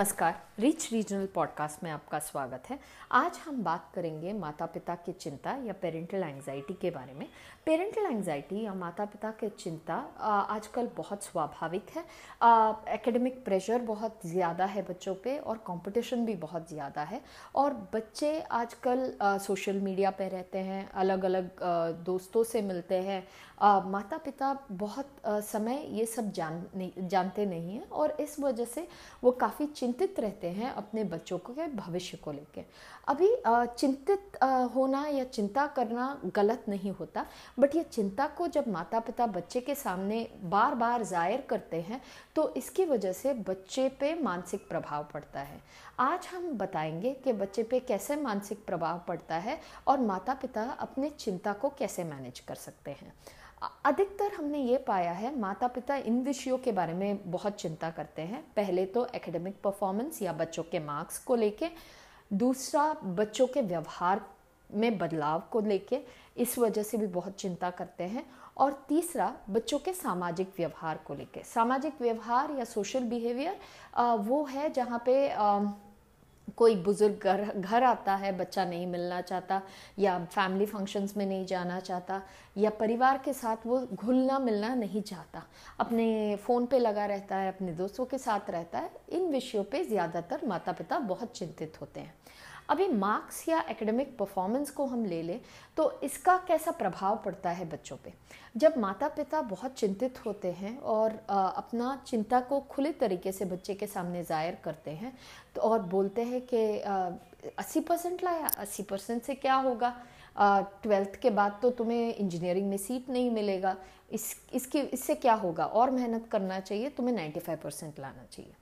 नमस्कार. Rich regional podcast में आपका स्वागत है। आज हम बात करेंगे माता पिता की चिंता या पेरेंटल एंजाइटी के बारे में। पेरेंटल एंजाइटी या माता पिता की चिंता आजकल बहुत स्वाभाविक है। एकेडमिक प्रेशर बहुत ज़्यादा है बच्चों पे और कंपटीशन भी बहुत ज़्यादा है। और बच्चे आजकल सोशल मीडिया पे रहते हैं अलग अलग दोस्तों से मिलते हैं। माता पिता बहुत आ, समय ये सब जान नहीं जानते नहीं हैं और इस वजह से वो काफ़ी चिंतित रहते अपने बच्चों के भविष्य को लेकर अभी चिंतित होना या चिंता करना गलत नहीं होता, बट ये चिंता को जब माता पिता बच्चे के सामने बार बार ज़ाहिर करते हैं तो इसकी वजह से बच्चे पे मानसिक प्रभाव पड़ता है। आज हम बताएँगे कि बच्चे पे कैसे मानसिक प्रभाव पड़ता है और माता पिता अपने चिंता को कैसे मैनेज कर सकते हैं। अधिकतर हमने ये पाया है माता पिता इन विषयों के बारे में बहुत चिंता करते हैं। पहले तो एकेडमिक परफॉर्मेंस या बच्चों के मार्क्स को लेके दूसरा बच्चों के व्यवहार में बदलाव को लेके इस वजह से भी बहुत चिंता करते हैं। और तीसरा बच्चों के सामाजिक व्यवहार को लेके। सामाजिक व्यवहार या सोशल बिहेवियर वो है जहाँ पे आ, कोई बुज़ुर्ग घर घर आता है, बच्चा नहीं मिलना चाहता, या फैमिली फ़ंक्शंस में नहीं जाना चाहता, या परिवार के साथ वो घुलना मिलना नहीं चाहता। अपने फ़ोन पे लगा रहता है, अपने दोस्तों के साथ रहता है, इन विषयों पे ज़्यादातर माता पिता बहुत चिंतित होते हैं। अभी मार्क्स या एकेडमिक परफॉर्मेंस को हम ले लें तो इसका कैसा प्रभाव पड़ता है बच्चों पे? जब माता पिता बहुत चिंतित होते हैं और अपना चिंता को खुले तरीके से बच्चे के सामने ज़ाहिर करते हैं तो और बोलते हैं कि अस्सी परसेंट लाया, अस्सी परसेंट से क्या होगा? ट्वेल्थ के बाद तो तुम्हें इंजीनियरिंग में सीट नहीं मिलेगा। इस, इसकी, इससे क्या होगा? और मेहनत करना चाहिए, तुम्हें नाइन्टी फाइव परसेंट लाना चाहिए।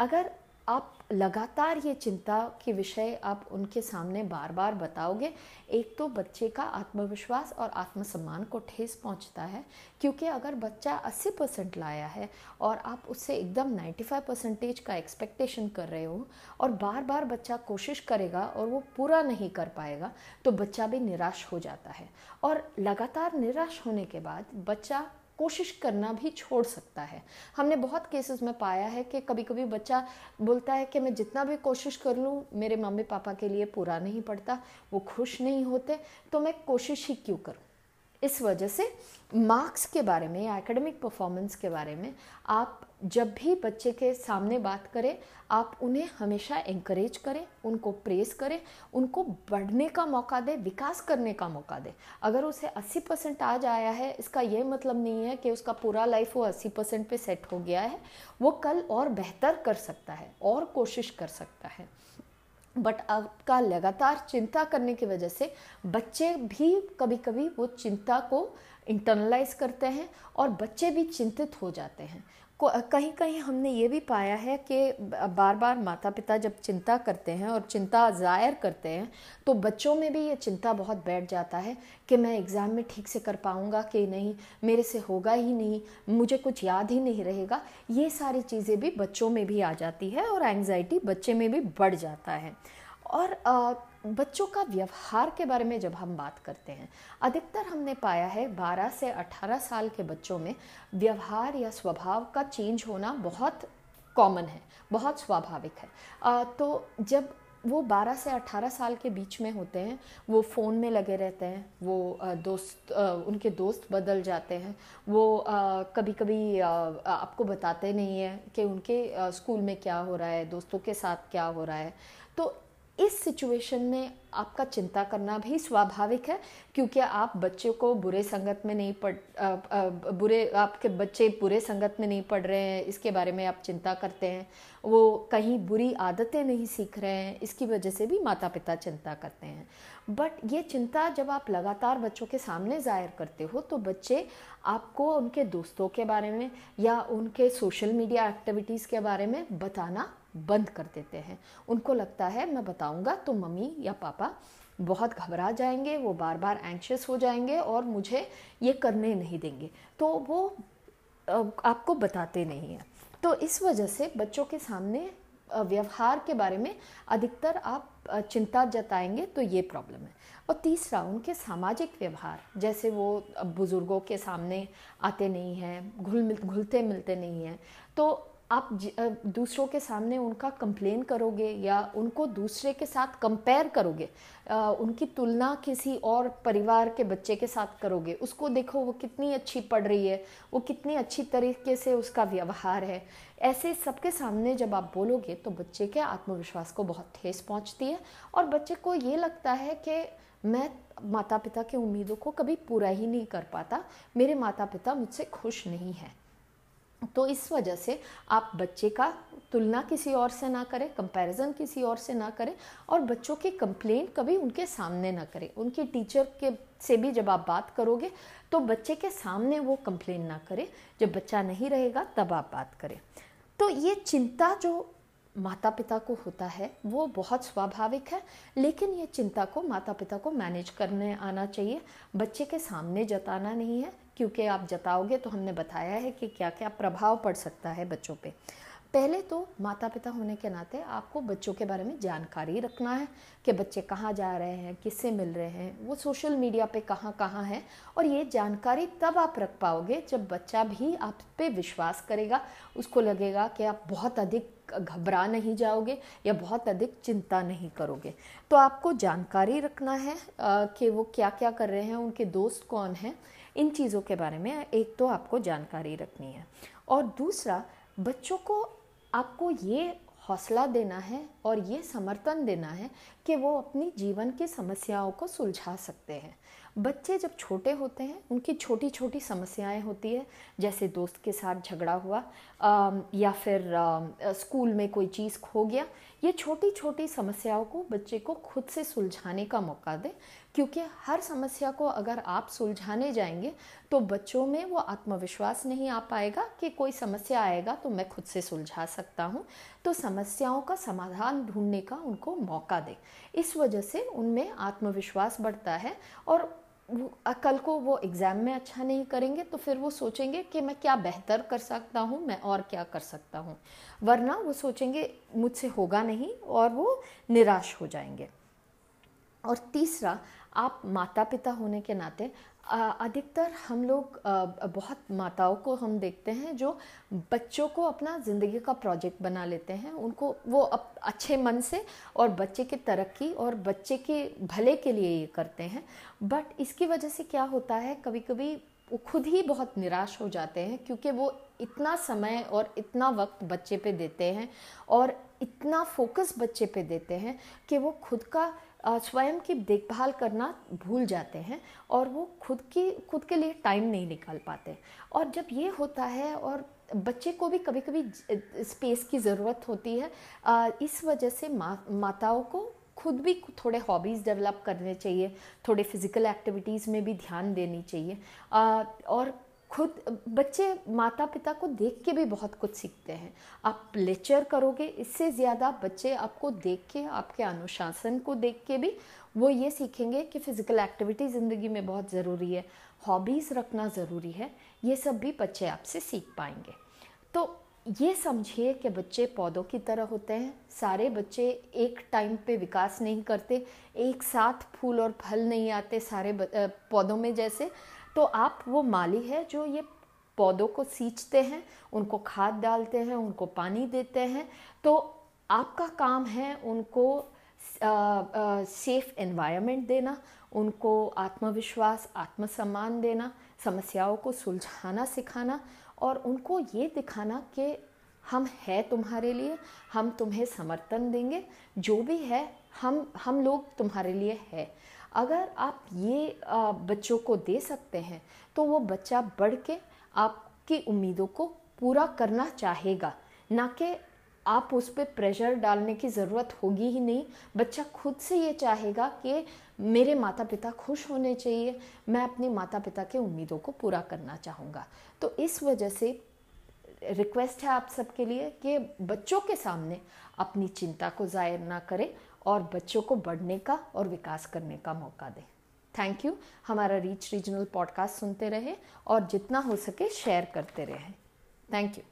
अगर आप लगातार ये चिंता के विषय आप उनके सामने बार बार बताओगे, एक तो बच्चे का आत्मविश्वास और आत्मसम्मान को ठेस पहुँचता है, क्योंकि अगर बच्चा 80 परसेंट लाया है और आप उससे एकदम 95 परसेंटेज का एक्सपेक्टेशन कर रहे हो और बार बार बच्चा कोशिश करेगा और वो पूरा नहीं कर पाएगा तो बच्चा भी निराश हो जाता है। और लगातार निराश होने के बाद बच्चा कोशिश करना भी छोड़ सकता है। हमने बहुत केसेस में पाया है कि कभी कभी बच्चा बोलता है कि मैं जितना भी कोशिश कर लूँ, मेरे मम्मी पापा के लिए पूरा नहीं पड़ता, वो खुश नहीं होते तो मैं कोशिश ही क्यों करूँ? इस वजह से मार्क्स के बारे में या एकेडमिक परफॉर्मेंस के बारे में आप जब भी बच्चे के सामने बात करें, आप उन्हें हमेशा इंकरेज करें, उनको प्रेस करें, उनको बढ़ने का मौका दें, विकास करने का मौका दें। अगर उसे 80 परसेंट आज आया है, इसका यह मतलब नहीं है कि उसका पूरा लाइफ वो 80 परसेंट पर सेट हो गया है। वो कल और बेहतर कर सकता है, और कोशिश कर सकता है। बट आपका लगातार चिंता करने की वजह से बच्चे भी कभी कभी वो चिंता को इंटरनलाइज करते हैं और बच्चे भी चिंतित हो जाते हैं। कहीं कहीं हमने ये भी पाया है कि बार बार माता पिता जब चिंता करते हैं और चिंता ज़ाहिर करते हैं तो बच्चों में भी ये चिंता बहुत बैठ जाता है कि मैं एग्ज़ाम में ठीक से कर पाऊँगा कि नहीं, मेरे से होगा ही नहीं, मुझे कुछ याद ही नहीं रहेगा। ये सारी चीज़ें भी बच्चों में भी आ जाती है और एंग्जाइटी बच्चे में भी बढ़ जाता है। और बच्चों का व्यवहार के बारे में जब हम बात करते हैं अधिकतर हमने पाया है 12 से 18 साल के बच्चों में व्यवहार या स्वभाव का चेंज होना बहुत कॉमन है बहुत स्वाभाविक है। आ, तो जब वो 12 से 18 साल के बीच में होते हैं वो फ़ोन में लगे रहते हैं वो दोस्त उनके दोस्त बदल जाते हैं वो कभी कभी आपको बताते नहीं हैं कि उनके स्कूल में क्या हो रहा है दोस्तों के साथ क्या हो रहा है। तो इस सिचुएशन में आपका चिंता करना भी स्वाभाविक है, क्योंकि आप बच्चों को बुरे संगत में नहीं पढ़ बुरे, आपके बच्चे बुरे संगत में नहीं पढ़ रहे हैं, इसके बारे में आप चिंता करते हैं, वो कहीं बुरी आदतें नहीं सीख रहे हैं, इसकी वजह से भी माता पिता चिंता करते हैं। बट ये चिंता जब आप लगातार बच्चों के सामने ज़ाहिर करते हो तो बच्चे आपको उनके दोस्तों के बारे में या उनके सोशल मीडिया एक्टिविटीज़ के बारे में बताना बंद कर देते हैं। उनको लगता है, मैं बताऊँगा तो मम्मी या पापा बहुत घबरा जाएँगे, वो बार बार एंक्शस हो जाएँगे और मुझे ये करने नहीं देंगे। तो वो आपको बताते नहीं हैं। तो इस वजह से बच्चों के सामने व्यवहार के बारे में अधिकतर आप चिंता जताएँगे तो ये प्रॉब्लम है। और तीसरा, उनके सामाजिक व्यवहार, जैसे वो बुज़ुर्गों के सामने आते नहीं हैं घुल मिल घुलते मिलते नहीं हैं तो आप दूसरों के सामने उनका कंप्लेन करोगे या उनको दूसरे के साथ कंपेयर करोगे उनकी तुलना किसी और परिवार के बच्चे के साथ करोगे, उसको देखो वो कितनी अच्छी पढ़ रही है, वो कितनी अच्छी तरीके से उसका व्यवहार है। ऐसे सबके सामने जब आप बोलोगे तो बच्चे के आत्मविश्वास को बहुत ठेस पहुँचती है और बच्चे को ये लगता है कि मैं माता पिता की उम्मीदों को कभी पूरा ही नहीं कर पाता, मेरे माता पिता मुझसे खुश नहीं हैं। तो इस वजह से आप बच्चे का तुलना किसी और से ना करें कंपैरिजन किसी और से ना करें और बच्चों की कंप्लेंट कभी उनके सामने ना करें। उनके टीचर के से भी जब आप बात करोगे तो बच्चे के सामने वो कंप्लेन ना करें। जब बच्चा नहीं रहेगा, तब आप बात करें। तो ये चिंता जो माता पिता को होता है, वो बहुत स्वाभाविक है, लेकिन ये चिंता को माता पिता को मैनेज करने आना चाहिए। बच्चे के सामने जताना नहीं है। क्योंकि आप जताओगे तो हमने बताया है कि क्या क्या प्रभाव पड़ सकता है बच्चों पे। पहले तो माता पिता होने के नाते आपको बच्चों के बारे में जानकारी रखना है कि बच्चे कहाँ जा रहे हैं, किससे मिल रहे हैं, वो सोशल मीडिया पे कहाँ कहाँ हैं और ये जानकारी तब आप रख पाओगे जब बच्चा भी आप पे विश्वास करेगा, उसको लगेगा कि आप बहुत अधिक घबरा नहीं जाओगे या बहुत अधिक चिंता नहीं करोगे। तो आपको जानकारी रखना है कि वो क्या क्या कर रहे हैं, उनके दोस्त कौन हैं इन चीज़ों के बारे में एक तो आपको जानकारी रखनी है। और दूसरा बच्चों को आपको ये हौसला देना है और ये समर्थन देना है कि वो अपनी जीवन की समस्याओं को सुलझा सकते हैं। बच्चे जब छोटे होते हैं उनकी छोटी छोटी समस्याएँ होती है जैसे दोस्त के साथ झगड़ा हुआ आ, या फिर आ, स्कूल में कोई चीज़ खो गया ये छोटी छोटी समस्याओं को बच्चे को खुद से सुलझाने का मौका दें क्योंकि हर समस्या को अगर आप सुलझाने जाएँगे तो बच्चों में वो आत्मविश्वास नहीं आ पाएगा कि कोई समस्या आएगा तो मैं खुद से सुलझा सकता हूँ। तो समस्याओं का समाधान ढूँढने का उनको मौका दें। इस वजह से उनमें आत्मविश्वास बढ़ता है और कल को वो एग्ज़ाम में अच्छा नहीं करेंगे तो फिर वो सोचेंगे कि मैं क्या बेहतर कर सकता हूँ, मैं और क्या कर सकता हूँ। वरना वो सोचेंगे, मुझसे होगा नहीं, और वो निराश हो जाएँगे। और तीसरा आप माता पिता होने के नाते अधिकतर हम लोग बहुत माताओं को हम देखते हैं जो बच्चों को अपना ज़िंदगी का प्रोजेक्ट बना लेते हैं। उनको वो अच्छे मन से और बच्चे की तरक्की और बच्चे के भले के लिए ये करते हैं। बट इसकी वजह से क्या होता है कभी कभी वो खुद ही बहुत निराश हो जाते हैं क्योंकि वो इतना समय और इतना वक्त बच्चे पे देते हैं और इतना फोकस बच्चे पे देते हैं कि वो खुद का स्वयं की देखभाल करना भूल जाते हैं और वो खुद की खुद के लिए टाइम नहीं निकाल पाते। और जब ये होता है और बच्चे को भी कभी कभी स्पेस की ज़रूरत होती है इस वजह से मा, माताओं को खुद भी थोड़े हॉबीज़ डेवलप करने चाहिए थोड़े फ़िज़िकल एक्टिविटीज़ में भी ध्यान देनी चाहिए। और खुद, बच्चे माता पिता को देख के भी बहुत कुछ सीखते हैं। आप लेक्चर करोगे, इससे ज़्यादा बच्चे आपको देख के, आपके अनुशासन को देख के भी वो ये सीखेंगे कि फ़िज़िकल एक्टिविटी ज़िंदगी में बहुत ज़रूरी है हॉबीज़ रखना ज़रूरी है, ये सब भी बच्चे आपसे सीख पाएँगे। तो ये समझिए कि बच्चे पौधों की तरह होते हैं। सारे बच्चे एक टाइम पे विकास नहीं करते, एक साथ फूल और फल नहीं आते सारे पौधों में जैसे। तो आप वो माली है जो ये पौधों को सींचते हैं, उनको खाद डालते हैं, उनको पानी देते हैं। तो आपका काम है उनको सेफ़ एनवायरनमेंट देना, उनको आत्मविश्वास, आत्मसम्मान देना, समस्याओं को सुलझाना, सिखाना और उनको ये दिखाना कि हम है तुम्हारे लिए, हम तुम्हें समर्थन देंगे। जो भी है, हम हम लोग तुम्हारे लिए है। अगर आप ये बच्चों को दे सकते हैं तो वो बच्चा बढ़ के आपकी उम्मीदों को पूरा करना चाहेगा। ना कि आप उस पर प्रेशर डालने की ज़रूरत होगी ही नहीं। बच्चा खुद से ये चाहेगा कि मेरे माता पिता खुश होने चाहिए, मैं अपने माता पिता के उम्मीदों को पूरा करना चाहूँगा। तो इस वजह से रिक्वेस्ट है आप सबके लिए कि बच्चों के सामने अपनी चिंता को ज़ाहिर ना करें और बच्चों को बढ़ने का और विकास करने का मौका दें। थैंक यू हमारा रीच रीजनल पॉडकास्ट सुनते रहें और जितना हो सके शेयर करते रहें। Thank you